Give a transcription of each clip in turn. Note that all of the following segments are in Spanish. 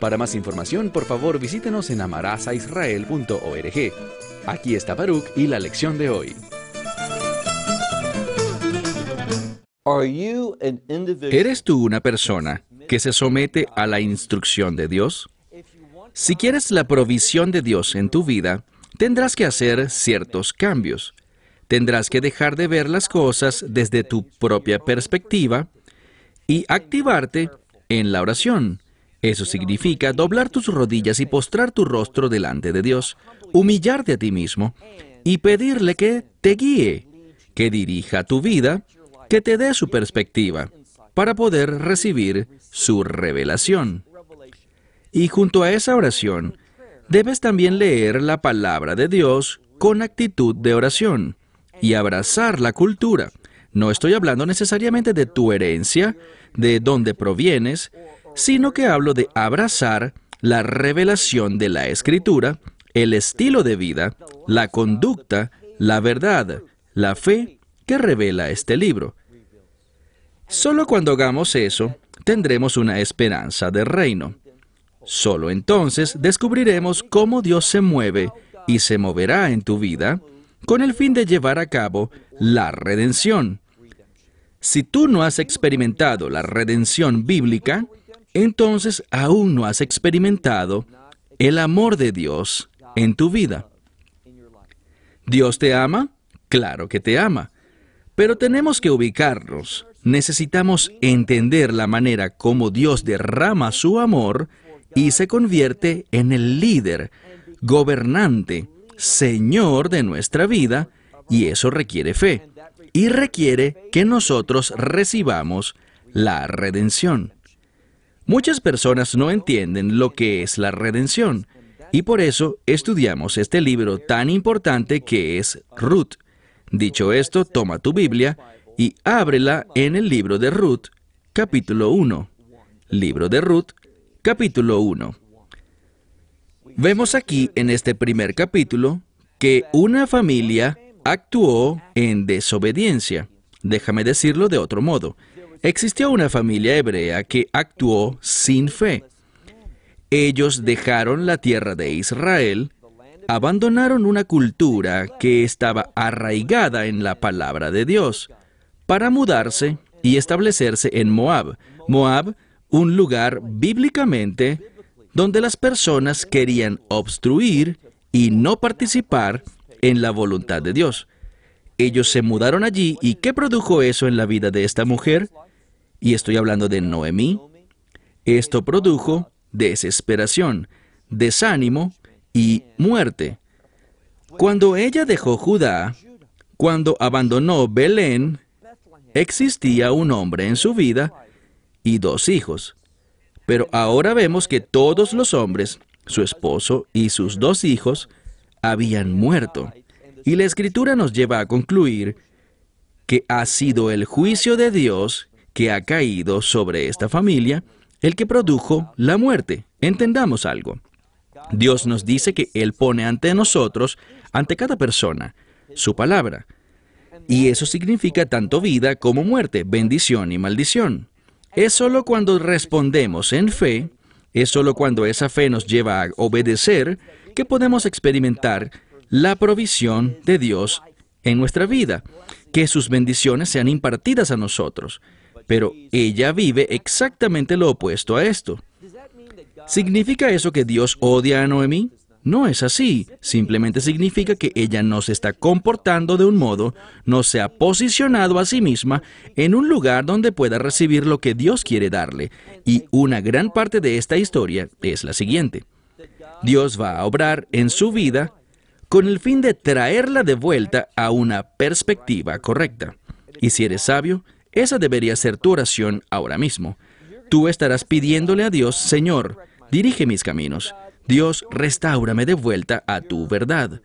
Para más información, por favor visítenos en amarazaisrael.org. Aquí está Baruch y la lección de hoy. ¿Eres tú una persona que se somete a la instrucción de Dios? Si quieres la provisión de Dios en tu vida, tendrás que hacer ciertos cambios. Tendrás que dejar de ver las cosas desde tu propia perspectiva y activarte en la oración eso significa doblar tus rodillas y postrar tu rostro delante de Dios, humillarte a ti mismo y pedirle que te guíe, que dirija tu vida, que te dé su perspectiva, para poder recibir su revelación. Y junto a esa oración, debes también leer la palabra de Dios con actitud de oración y abrazar la cultura. No estoy hablando necesariamente de tu herencia, de dónde provienes, sino que hablo de abrazar la revelación de la escritura, el estilo de vida, la conducta, la verdad, la fe que revela este libro. Solo cuando hagamos eso, tendremos una esperanza de reino. Solo entonces descubriremos cómo Dios se mueve y se moverá en tu vida con el fin de llevar a cabo la redención. Si tú no has experimentado la redención bíblica, entonces aún no has experimentado el amor de Dios en tu vida. ¿Dios te ama? Claro que te ama. Pero tenemos que ubicarnos. Necesitamos entender la manera como Dios derrama su amor y se convierte en el líder, gobernante, Señor de nuestra vida, y eso requiere fe, y requiere que nosotros recibamos la redención. Muchas personas no entienden lo que es la redención y por eso estudiamos este libro tan importante que es Ruth. Dicho esto, toma tu Biblia y ábrela en el libro de Ruth, capítulo 1. Libro de Ruth, capítulo 1. Vemos aquí en este primer capítulo que una familia actuó en desobediencia. Déjame decirlo de otro modo. Existió una familia hebrea que actuó sin fe. Ellos dejaron la tierra de Israel, abandonaron una cultura que estaba arraigada en la palabra de Dios, para mudarse y establecerse en Moab. Moab, un lugar bíblicamente donde las personas querían obstruir y no participar en la voluntad de Dios. Ellos se mudaron allí y ¿qué produjo eso en la vida de esta mujer? Y estoy hablando de Noemí, esto produjo desesperación, desánimo y muerte. Cuando ella dejó Judá, cuando abandonó Belén, existía un hombre en su vida y dos hijos. Pero ahora vemos que todos los hombres, su esposo y sus dos hijos, habían muerto. Y la escritura nos lleva a concluir que ha sido el juicio de Dios que ha caído sobre esta familia el que produjo la muerte. Entendamos algo. Dios nos dice que Él pone ante nosotros, ante cada persona, su palabra. Y eso significa tanto vida como muerte, bendición y maldición. Es solo cuando respondemos en fe, es solo cuando esa fe nos lleva a obedecer, que podemos experimentar la provisión de Dios en nuestra vida, que sus bendiciones sean impartidas a nosotros. Pero ella vive exactamente lo opuesto a esto. ¿Significa eso que Dios odia a Noemí? No es así. Simplemente significa que ella no se está comportando de un modo, no se ha posicionado a sí misma en un lugar donde pueda recibir lo que Dios quiere darle. Y una gran parte de esta historia es la siguiente. Dios va a obrar en su vida con el fin de traerla de vuelta a una perspectiva correcta. Y si eres sabio, esa debería ser tu oración ahora mismo. Tú estarás pidiéndole a Dios, Señor, dirige mis caminos. Dios, restaurame de vuelta a tu verdad.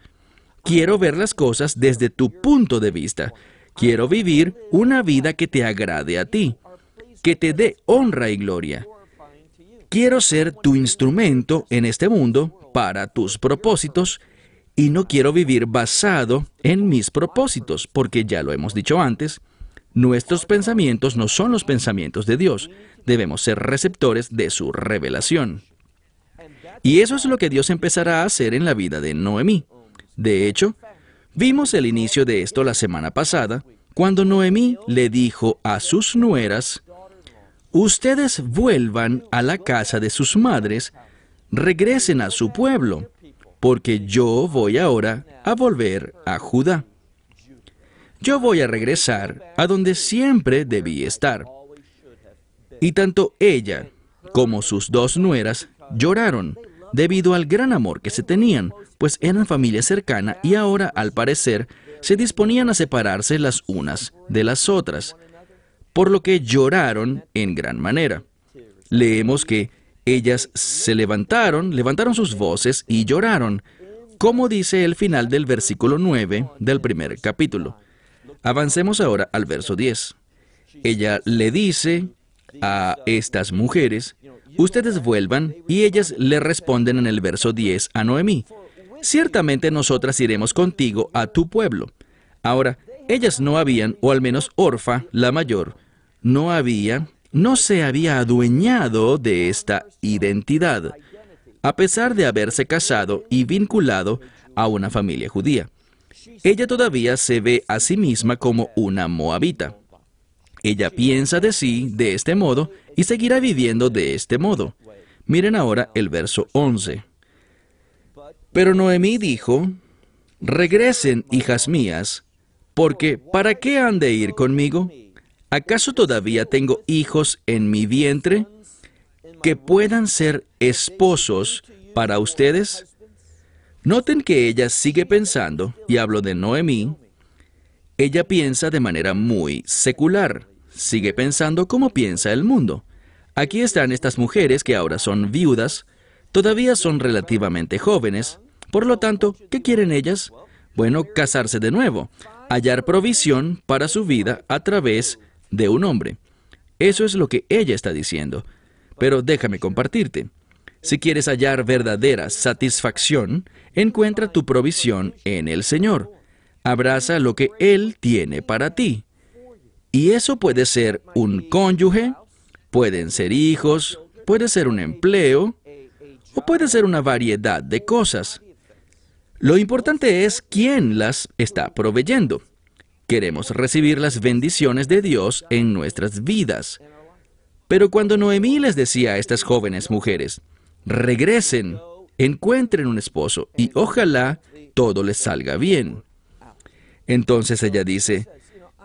Quiero ver las cosas desde tu punto de vista. Quiero vivir una vida que te agrade a ti, que te dé honra y gloria. Quiero ser tu instrumento en este mundo para tus propósitos y no quiero vivir basado en mis propósitos, porque ya lo hemos dicho antes, nuestros pensamientos no son los pensamientos de Dios. Debemos ser receptores de su revelación. Y eso es lo que Dios empezará a hacer en la vida de Noemí. De hecho, vimos el inicio de esto la semana pasada, cuando Noemí le dijo a sus nueras, Ustedes vuelvan a la casa de sus madres, regresen a su pueblo, porque yo voy ahora a volver a Judá. Yo voy a regresar a donde siempre debí estar. Y tanto ella como sus dos nueras lloraron debido al gran amor que se tenían, pues eran familia cercana y ahora, al parecer, se disponían a separarse las unas de las otras, por lo que lloraron en gran manera. Leemos que ellas se levantaron, levantaron sus voces y lloraron, como dice el final del versículo 9 del primer capítulo. Avancemos ahora al verso 10. Ella le dice a estas mujeres, ustedes vuelvan, y ellas le responden en el verso 10 a Noemí, ciertamente nosotras iremos contigo a tu pueblo. Ahora, ellas no habían, o al menos Orfa, la mayor, no había, no se había adueñado de esta identidad, a pesar de haberse casado y vinculado a una familia judía. Ella todavía se ve a sí misma como una moabita. Ella piensa de sí de este modo y seguirá viviendo de este modo. Miren ahora el verso 11. Pero Noemí dijo, Regresen, hijas mías, porque ¿para qué han de ir conmigo? ¿Acaso todavía tengo hijos en mi vientre que puedan ser esposos para ustedes? Noten que ella sigue pensando, y hablo de Noemí, ella piensa de manera muy secular, sigue pensando como piensa el mundo. Aquí están estas mujeres que ahora son viudas, todavía son relativamente jóvenes, por lo tanto, ¿qué quieren ellas? Bueno, casarse de nuevo, hallar provisión para su vida a través de un hombre. Eso es lo que ella está diciendo. Pero déjame compartirte. Si quieres hallar verdadera satisfacción, encuentra tu provisión en el Señor. Abraza lo que Él tiene para ti. Y eso puede ser un cónyuge, pueden ser hijos, puede ser un empleo, o puede ser una variedad de cosas. Lo importante es quién las está proveyendo. Queremos recibir las bendiciones de Dios en nuestras vidas. Pero cuando Noemí les decía a estas jóvenes mujeres, regresen, encuentren un esposo y ojalá todo les salga bien. Entonces ella dice,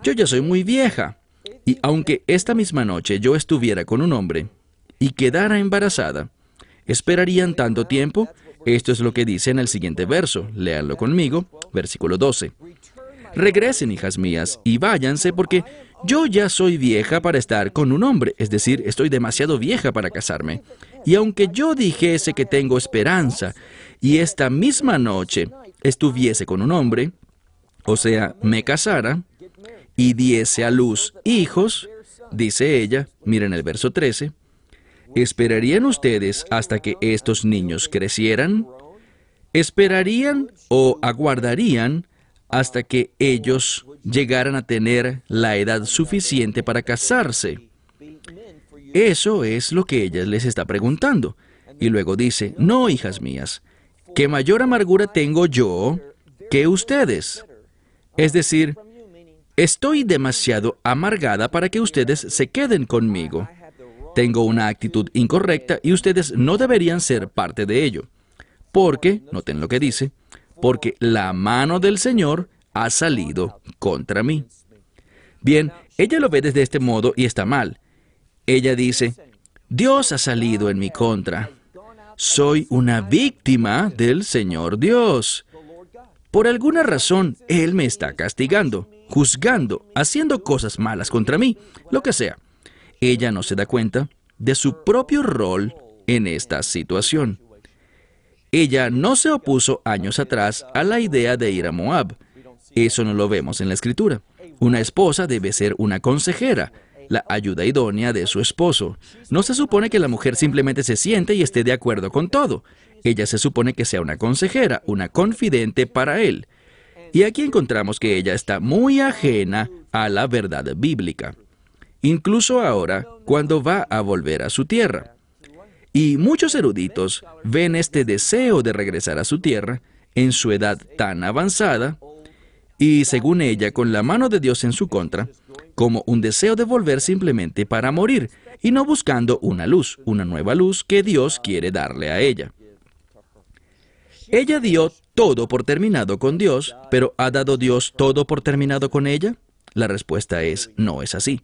yo ya soy muy vieja, y aunque esta misma noche yo estuviera con un hombre y quedara embarazada, ¿esperarían tanto tiempo? Esto es lo que dice en el siguiente verso. Léanlo conmigo, versículo 12. Regresen, hijas mías, y váyanse porque yo ya soy vieja para estar con un hombre, es decir, estoy demasiado vieja para casarme. Y aunque yo dijese que tengo esperanza y esta misma noche estuviese con un hombre, o sea, me casara y diese a luz hijos, dice ella, miren el verso 13, ¿Esperarían ustedes hasta que estos niños crecieran? ¿Esperarían o aguardarían hasta que ellos llegaran a tener la edad suficiente para casarse? Eso es lo que ella les está preguntando. Y luego dice, no, hijas mías, que mayor amargura tengo yo que ustedes. Es decir, estoy demasiado amargada para que ustedes se queden conmigo. Tengo una actitud incorrecta y ustedes no deberían ser parte de ello. Porque, noten lo que dice, porque la mano del Señor ha salido contra mí. Bien, ella lo ve desde este modo y está mal. Ella dice, Dios ha salido en mi contra. Soy una víctima del Señor Dios. Por alguna razón, Él me está castigando, juzgando, haciendo cosas malas contra mí, lo que sea ella no se da cuenta de su propio rol en esta situación. Ella no se opuso años atrás a la idea de ir a Moab. Eso no lo vemos en la escritura. Una esposa debe ser una consejera, la ayuda idónea de su esposo. No se supone que la mujer simplemente se siente y esté de acuerdo con todo. Ella se supone que sea una consejera, una confidente para él. Y aquí encontramos que ella está muy ajena a la verdad bíblica. Incluso ahora, cuando va a volver a su tierra. Y muchos eruditos ven este deseo de regresar a su tierra en su edad tan avanzada y, según ella, con la mano de Dios en su contra, como un deseo de volver simplemente para morir y no buscando una luz, una nueva luz que Dios quiere darle a ella. Ella dio todo por terminado con Dios, pero ¿ha dado Dios todo por terminado con ella? La respuesta es no es así.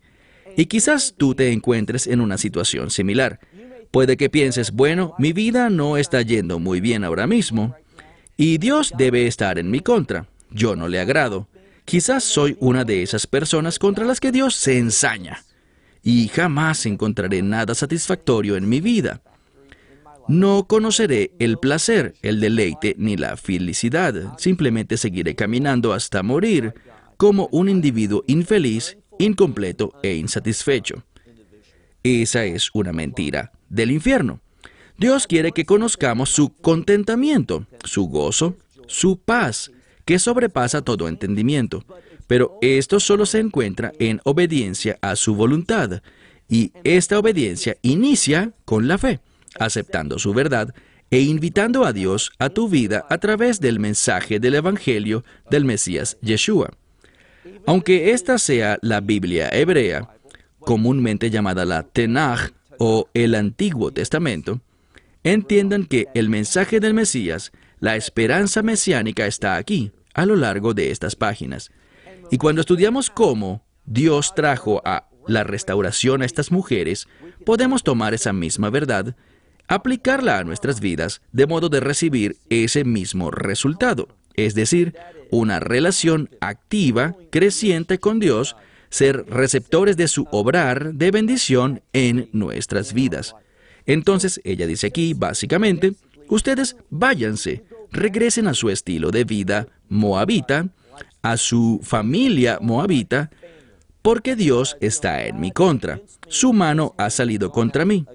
Y quizás tú te encuentres en una situación similar. Puede que pienses, bueno, mi vida no está yendo muy bien ahora mismo, y Dios debe estar en mi contra. Yo no le agrado. Quizás soy una de esas personas contra las que Dios se ensaña, y jamás encontraré nada satisfactorio en mi vida. No conoceré el placer, el deleite ni la felicidad. Simplemente seguiré caminando hasta morir como un individuo infeliz, incompleto e insatisfecho. Esa es una mentira del infierno. Dios quiere que conozcamos su contentamiento, su gozo, su paz, que sobrepasa todo entendimiento. Pero esto solo se encuentra en obediencia a su voluntad, y esta obediencia inicia con la fe, aceptando su verdad e invitando a Dios a tu vida a través del mensaje del Evangelio del Mesías Yeshua. Aunque esta sea la Biblia hebrea, comúnmente llamada la Tenach o el Antiguo Testamento, entiendan que el mensaje del Mesías, la esperanza mesiánica está aquí, a lo largo de estas páginas. Y cuando estudiamos cómo Dios trajo a la restauración a estas mujeres, podemos tomar esa misma verdad, aplicarla a nuestras vidas de modo de recibir ese mismo resultado, es decir, una relación activa, creciente con Dios, ser receptores de su obrar de bendición en nuestras vidas. Entonces, ella dice aquí, básicamente, ustedes váyanse, regresen a su estilo de vida moabita, a su familia moabita, porque Dios está en mi contra. Su mano ha salido contra mí.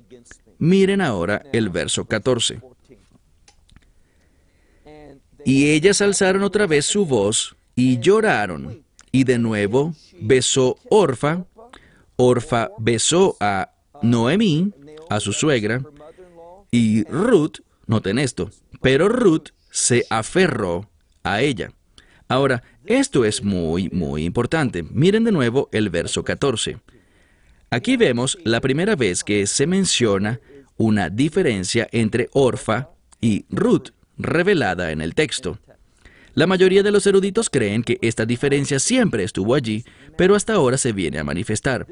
Miren ahora el verso 14. Y ellas alzaron otra vez su voz y lloraron. Y de nuevo besó Orfa. Orfa besó a Noemí, a su suegra. Y Ruth, noten esto, pero Ruth se aferró a ella. Ahora, esto es muy, muy importante. Miren de nuevo el verso 14. Aquí vemos la primera vez que se menciona una diferencia entre Orfa y Ruth, revelada en el texto. La mayoría de los eruditos creen que esta diferencia siempre estuvo allí, pero hasta ahora se viene a manifestar.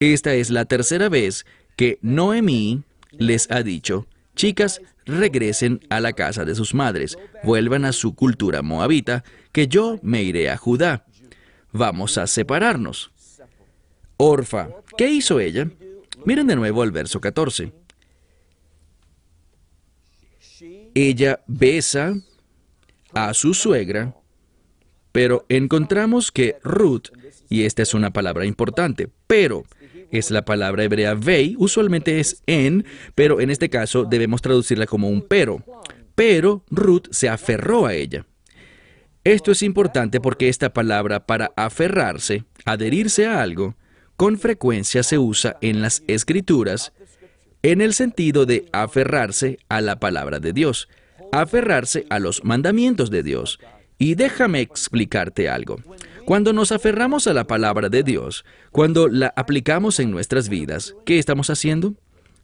Esta es la tercera vez que Noemí les ha dicho, chicas, regresen a la casa de sus madres, vuelvan a su cultura moabita, que yo me iré a Judá. Vamos a separarnos. Orfa, ¿qué hizo ella? Miren de nuevo el verso 14. Ella besa a su suegra, pero encontramos que Ruth, y esta es una palabra importante, pero es la palabra hebrea vei, usualmente es en, pero en este caso debemos traducirla como un pero. Pero Ruth se aferró a ella. Esto es importante porque esta palabra para aferrarse, adherirse a algo, con frecuencia se usa en las escrituras en el sentido de aferrarse a la palabra de Dios, aferrarse a los mandamientos de Dios. Y déjame explicarte algo. Cuando nos aferramos a la palabra de Dios, cuando la aplicamos en nuestras vidas, ¿qué estamos haciendo?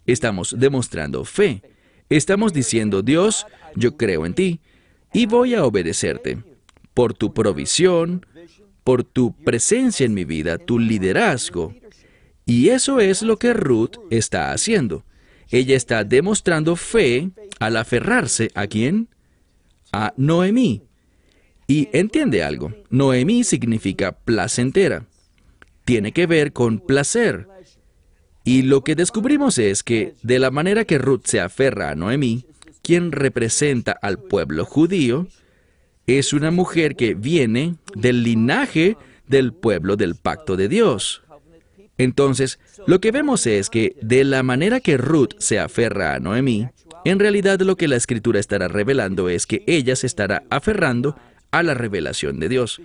Estamos demostrando fe. Estamos diciendo, Dios, yo creo en ti y voy a obedecerte por tu provisión, por tu presencia en mi vida, tu liderazgo. Y eso es lo que Ruth está haciendo. Ella está demostrando fe al aferrarse a quién? A Noemí. Y entiende algo, Noemí significa placentera. Tiene que ver con placer. Y lo que descubrimos es que de la manera que Ruth se aferra a Noemí, quien representa al pueblo judío, es una mujer que viene del linaje del pueblo del pacto de Dios. Entonces, lo que vemos es que de la manera que Ruth se aferra a Noemí, en realidad lo que la escritura estará revelando es que ella se estará aferrando a la revelación de Dios.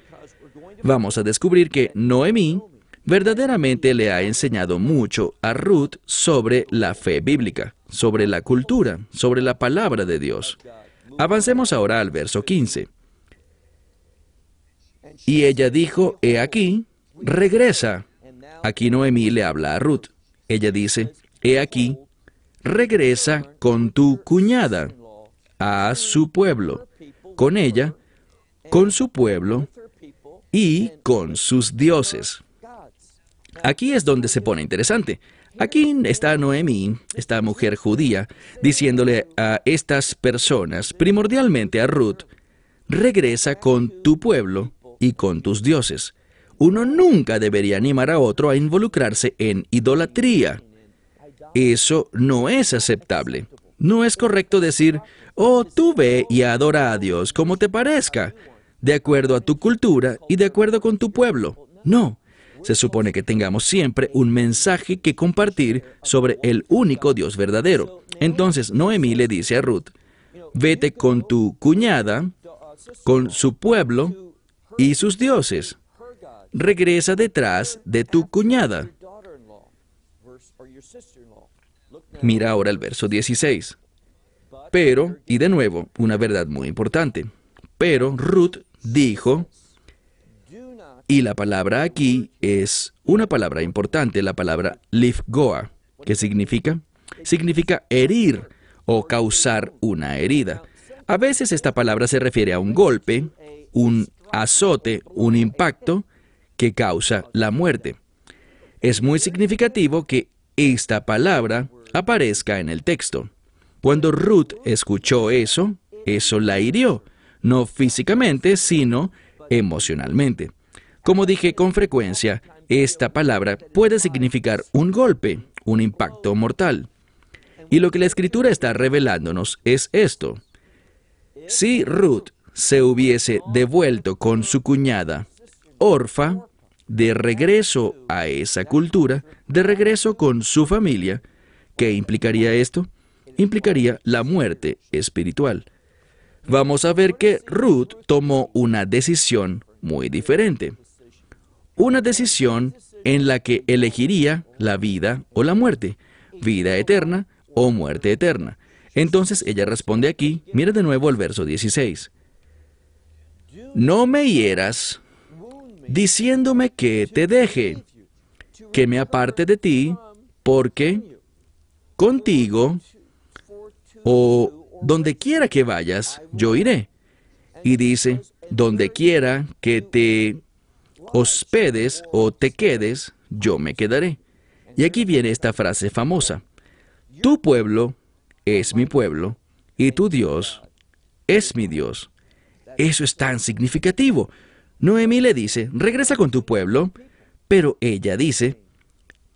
Vamos a descubrir que Noemí verdaderamente le ha enseñado mucho a Ruth sobre la fe bíblica, sobre la cultura, sobre la palabra de Dios. Avancemos ahora al verso 15. Y ella dijo, he aquí, regresa. Aquí Noemí le habla a Ruth. Ella dice, he aquí, regresa con tu cuñada a su pueblo, con ella, con su pueblo y con sus dioses. Aquí es donde se pone interesante. Aquí está Noemí, esta mujer judía, diciéndole a estas personas, primordialmente a Ruth, regresa con tu pueblo y con tus dioses. Uno nunca debería animar a otro a involucrarse en idolatría. Eso no es aceptable. No es correcto decir, oh, tú ve y adora a Dios como te parezca, de acuerdo a tu cultura y de acuerdo con tu pueblo. No, se supone que tengamos siempre un mensaje que compartir sobre el único Dios verdadero. Entonces Noemí le dice a Ruth, vete con tu cuñada, con su pueblo y sus dioses. Regresa detrás de tu cuñada. Mira ahora el verso 16. Pero, y de nuevo, una verdad muy importante, pero Ruth dijo, y la palabra aquí es una palabra importante, la palabra lifgoa, que significa significa herir o causar una herida. A veces esta palabra se refiere a un golpe, un azote, un impacto que causa la muerte. Es muy significativo que esta palabra aparezca en el texto. Cuando Ruth escuchó eso, eso la hirió, no físicamente, sino emocionalmente. Como dije con frecuencia, esta palabra puede significar un golpe, un impacto mortal. Y lo que la escritura está revelándonos es esto. Si Ruth se hubiese devuelto con su cuñada, Orfa, de regreso a esa cultura, de regreso con su familia, ¿qué implicaría esto? Implicaría la muerte espiritual. Vamos a ver que Ruth tomó una decisión muy diferente una decisión en la que elegiría la vida o la muerte, vida eterna o muerte eterna. Entonces ella responde aquí, mira de nuevo el verso 16. No me hieras diciéndome que te deje, que me aparte de ti, porque contigo o donde quiera que vayas, yo iré. Y dice, donde quiera que te hospedes o te quedes, yo me quedaré. Y aquí viene esta frase famosa. Tu pueblo es mi pueblo y tu Dios es mi Dios. Eso es tan significativo. Noemí le dice, regresa con tu pueblo, pero ella dice,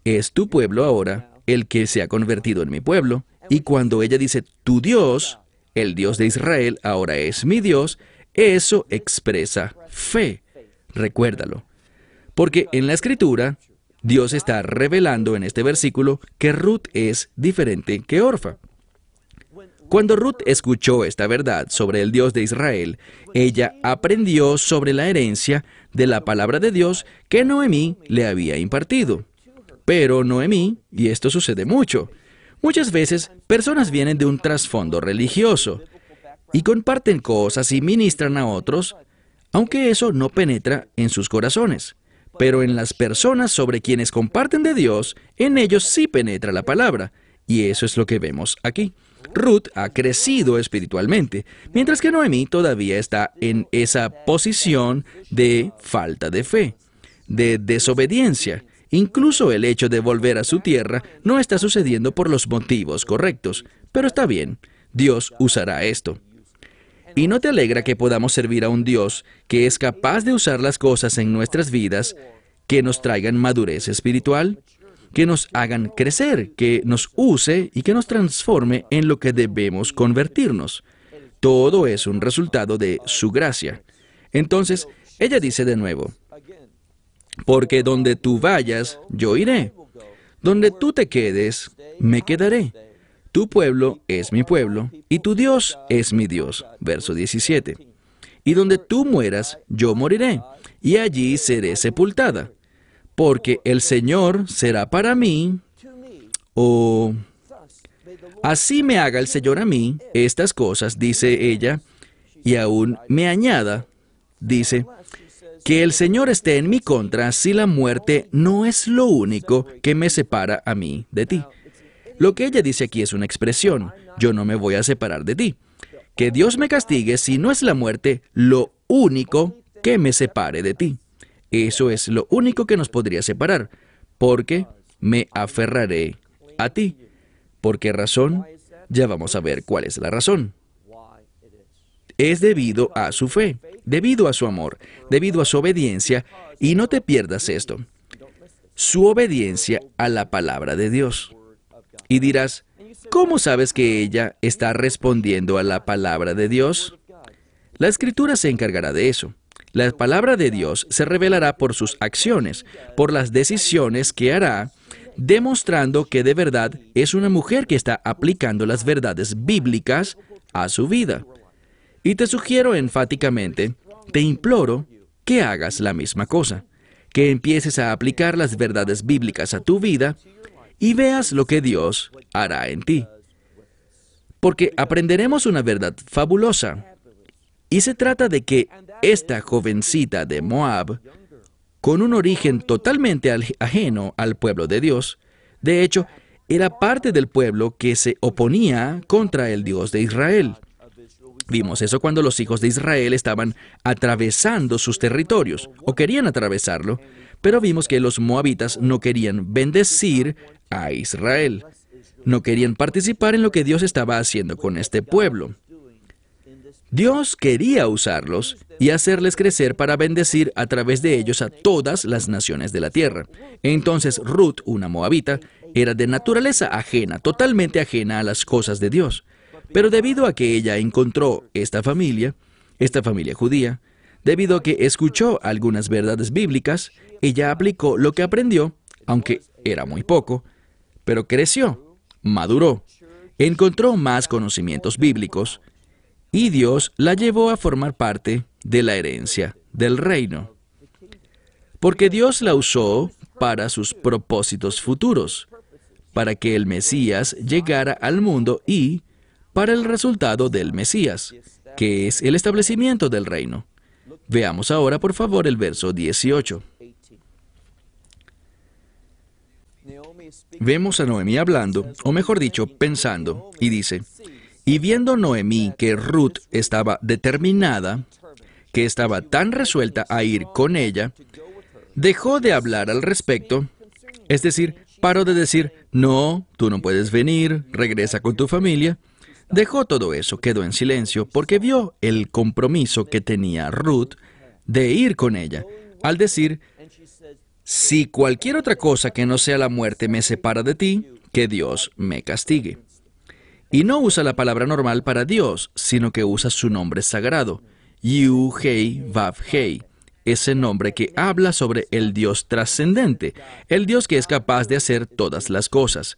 es tu pueblo ahora el que se ha convertido en mi pueblo. Y cuando ella dice, tu Dios, el Dios de Israel, ahora es mi Dios, eso expresa fe. Recuérdalo. Porque en la escritura, Dios está revelando en este versículo que Ruth es diferente que Orfa. Cuando Ruth escuchó esta verdad sobre el Dios de Israel, ella aprendió sobre la herencia de la palabra de Dios que Noemí le había impartido. Pero Noemí, y esto sucede mucho, muchas veces personas vienen de un trasfondo religioso y comparten cosas y ministran a otros, aunque eso no penetra en sus corazones. Pero en las personas sobre quienes comparten de Dios, en ellos sí penetra la palabra. Y eso es lo que vemos aquí. Ruth ha crecido espiritualmente, mientras que Noemí todavía está en esa posición de falta de fe, de desobediencia. Incluso el hecho de volver a su tierra no está sucediendo por los motivos correctos. Pero está bien, Dios usará esto. ¿Y no te alegra que podamos servir a un Dios que es capaz de usar las cosas en nuestras vidas que nos traigan madurez espiritual? que nos hagan crecer, que nos use y que nos transforme en lo que debemos convertirnos. Todo es un resultado de su gracia. Entonces, ella dice de nuevo, porque donde tú vayas, yo iré. Donde tú te quedes, me quedaré. Tu pueblo es mi pueblo y tu Dios es mi Dios. Verso 17. Y donde tú mueras, yo moriré, y allí seré sepultada, porque el Señor será para mí, o así me haga el Señor a mí estas cosas, dice ella, y aún me añada, dice, que el Señor esté en mi contra si la muerte no es lo único que me separa a mí de ti. Lo que ella dice aquí es una expresión, yo no me voy a separar de ti. Que Dios me castigue si no es la muerte lo único que me separe de ti. Eso es lo único que nos podría separar, porque me aferraré a ti. ¿Por qué razón? Ya vamos a ver cuál es la razón es debido a su fe, debido a su amor, debido a su obediencia, y no te pierdas esto, su obediencia a la palabra de Dios. Y dirás, ¿cómo sabes que ella está respondiendo a la palabra de Dios? La escritura se encargará de eso. La palabra de Dios se revelará por sus acciones, por las decisiones que hará, demostrando que de verdad es una mujer que está aplicando las verdades bíblicas a su vida. Y te sugiero enfáticamente, te imploro que hagas la misma cosa, que empieces a aplicar las verdades bíblicas a tu vida y veas lo que Dios hará en ti. Porque aprenderemos una verdad fabulosa. Y se trata de que esta jovencita de Moab, con un origen totalmente ajeno al pueblo de Dios, de hecho, era parte del pueblo que se oponía contra el Dios de Israel. Vimos eso cuando los hijos de Israel estaban atravesando sus territorios o querían atravesarlo, pero vimos que los moabitas no querían bendecir a Israel. No querían participar en lo que Dios estaba haciendo con este pueblo. Dios quería usarlos y hacerles crecer para bendecir a través de ellos a todas las naciones de la tierra. Entonces Ruth, una moabita, era de naturaleza ajena, totalmente ajena a las cosas de Dios. Pero debido a que ella encontró esta familia, esta familia judía, debido a que escuchó algunas verdades bíblicas, ella aplicó lo que aprendió, aunque era muy poco, pero creció, maduró, encontró más conocimientos bíblicos, y Dios la llevó a formar parte de la herencia del reino. Porque Dios la usó para sus propósitos futuros, para que el Mesías llegara al mundo y, para el resultado del Mesías, que es el establecimiento del reino. Veamos ahora, por favor, el verso 18. Vemos a Noemí hablando, o mejor dicho, pensando, y dice, y viendo Noemí que Ruth estaba determinada, que estaba tan resuelta a ir con ella, dejó de hablar al respecto, es decir, paró de decir, no, tú no puedes venir, regresa con tu familia, Dejó todo eso, quedó en silencio, porque vio el compromiso que tenía Ruth de ir con ella, al decir, si cualquier otra cosa que no sea la muerte me separa de ti, que Dios me castigue. Y no usa la palabra normal para Dios, sino que usa su nombre sagrado, Yu Hei Vav ese nombre que habla sobre el Dios trascendente, el Dios que es capaz de hacer todas las cosas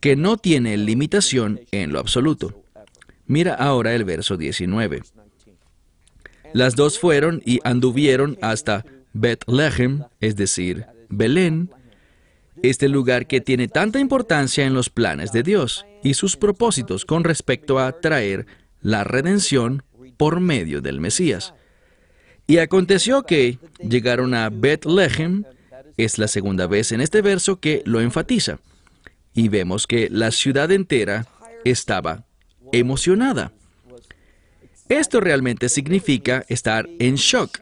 que no tiene limitación en lo absoluto. Mira ahora el verso 19. Las dos fueron y anduvieron hasta Bethlehem, es decir, Belén, este lugar que tiene tanta importancia en los planes de Dios y sus propósitos con respecto a traer la redención por medio del Mesías. Y aconteció que llegaron a Bethlehem, es la segunda vez en este verso que lo enfatiza y vemos que la ciudad entera estaba emocionada. Esto realmente significa estar en shock.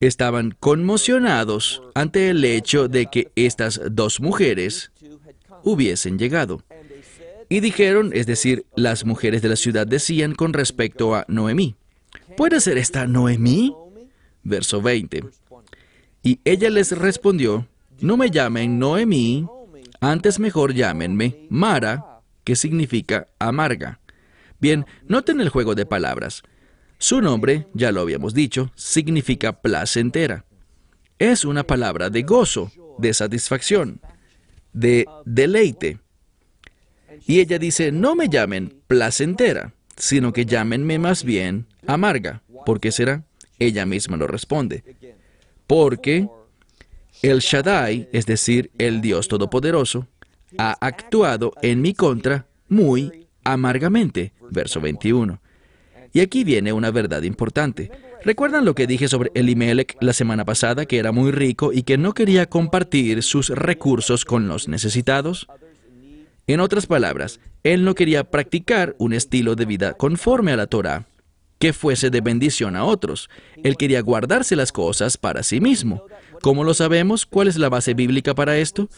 Estaban conmocionados ante el hecho de que estas dos mujeres hubiesen llegado. Y dijeron, es decir, las mujeres de la ciudad decían con respecto a Noemí, ¿puede ser esta Noemí? Verso 20. Y ella les respondió, no me llamen Noemí, Antes mejor llámenme Mara, que significa amarga. Bien, noten el juego de palabras. Su nombre, ya lo habíamos dicho, significa placentera. Es una palabra de gozo, de satisfacción, de deleite. Y ella dice, no me llamen placentera, sino que llámenme más bien amarga. ¿Por qué será? Ella misma lo responde. Porque el Shaddai, es decir, el Dios Todopoderoso, ha actuado en mi contra muy amargamente. Verso 21. Y aquí viene una verdad importante. ¿Recuerdan lo que dije sobre Elimelech la semana pasada, que era muy rico y que no quería compartir sus recursos con los necesitados? En otras palabras, él no quería practicar un estilo de vida conforme a la Torah, que fuese de bendición a otros. Él quería guardarse las cosas para sí mismo. ¿Cómo lo sabemos? ¿Cuál es la base bíblica para esto?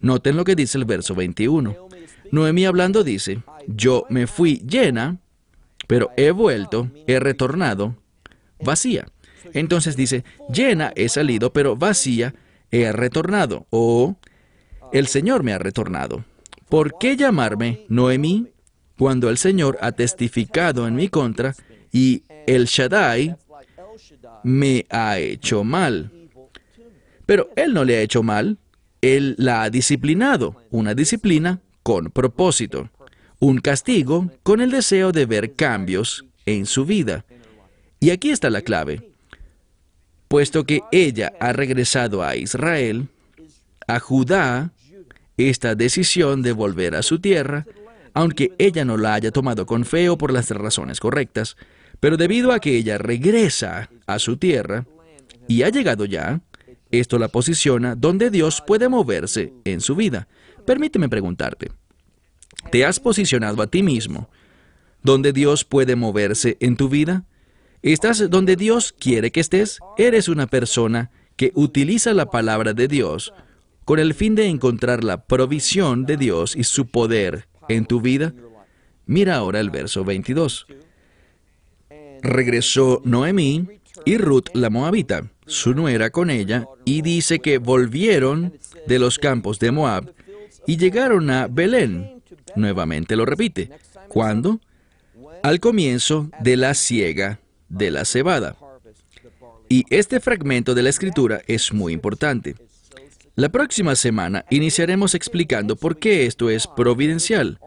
Noten lo que dice el verso 21. Noemí hablando dice, yo me fui llena pero he vuelto, he retornado vacía. Entonces dice, llena he salido, pero vacía he retornado. O el Señor me ha retornado. ¿Por qué llamarme Noemí cuando el Señor ha testificado en mi contra y el Shaddai me ha hecho mal? Pero Él no le ha hecho mal, Él la ha disciplinado, una disciplina con propósito un castigo con el deseo de ver cambios en su vida. Y aquí está la clave. Puesto que ella ha regresado a Israel, a Judá, esta decisión de volver a su tierra, aunque ella no la haya tomado con fe o por las razones correctas, pero debido a que ella regresa a su tierra y ha llegado ya, esto la posiciona donde Dios puede moverse en su vida. Permíteme preguntarte, ¿Te has posicionado a ti mismo donde Dios puede moverse en tu vida? ¿Estás donde Dios quiere que estés? ¿Eres una persona que utiliza la palabra de Dios con el fin de encontrar la provisión de Dios y su poder en tu vida? Mira ahora el verso 22. Regresó Noemí y Ruth la Moabita, su nuera con ella, y dice que volvieron de los campos de Moab y llegaron a Belén, Nuevamente lo repite. ¿Cuándo? Al comienzo de la siega de la cebada. Y este fragmento de la escritura es muy importante. La próxima semana iniciaremos explicando por qué esto es providencial.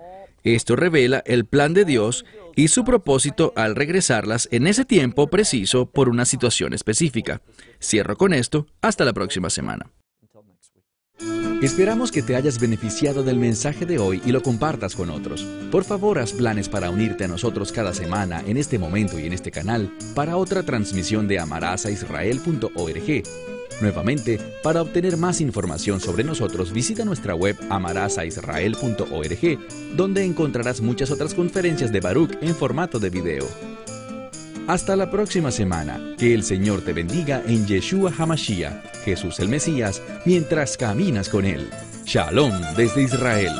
Esto revela el plan de Dios y su propósito al regresarlas en ese tiempo preciso por una situación específica. Cierro con esto. Hasta la próxima semana. Esperamos que te hayas beneficiado del mensaje de hoy y lo compartas con otros. Por favor, haz planes para unirte a nosotros cada semana en este momento y en este canal para otra transmisión de amarazaisrael.org. Nuevamente, para obtener más información sobre nosotros, visita nuestra web amarazaisrael.org, donde encontrarás muchas otras conferencias de Baruch en formato de video. Hasta la próxima semana. Que el Señor te bendiga en Yeshua Hamashiach, Jesús el Mesías, mientras caminas con Él. Shalom desde Israel.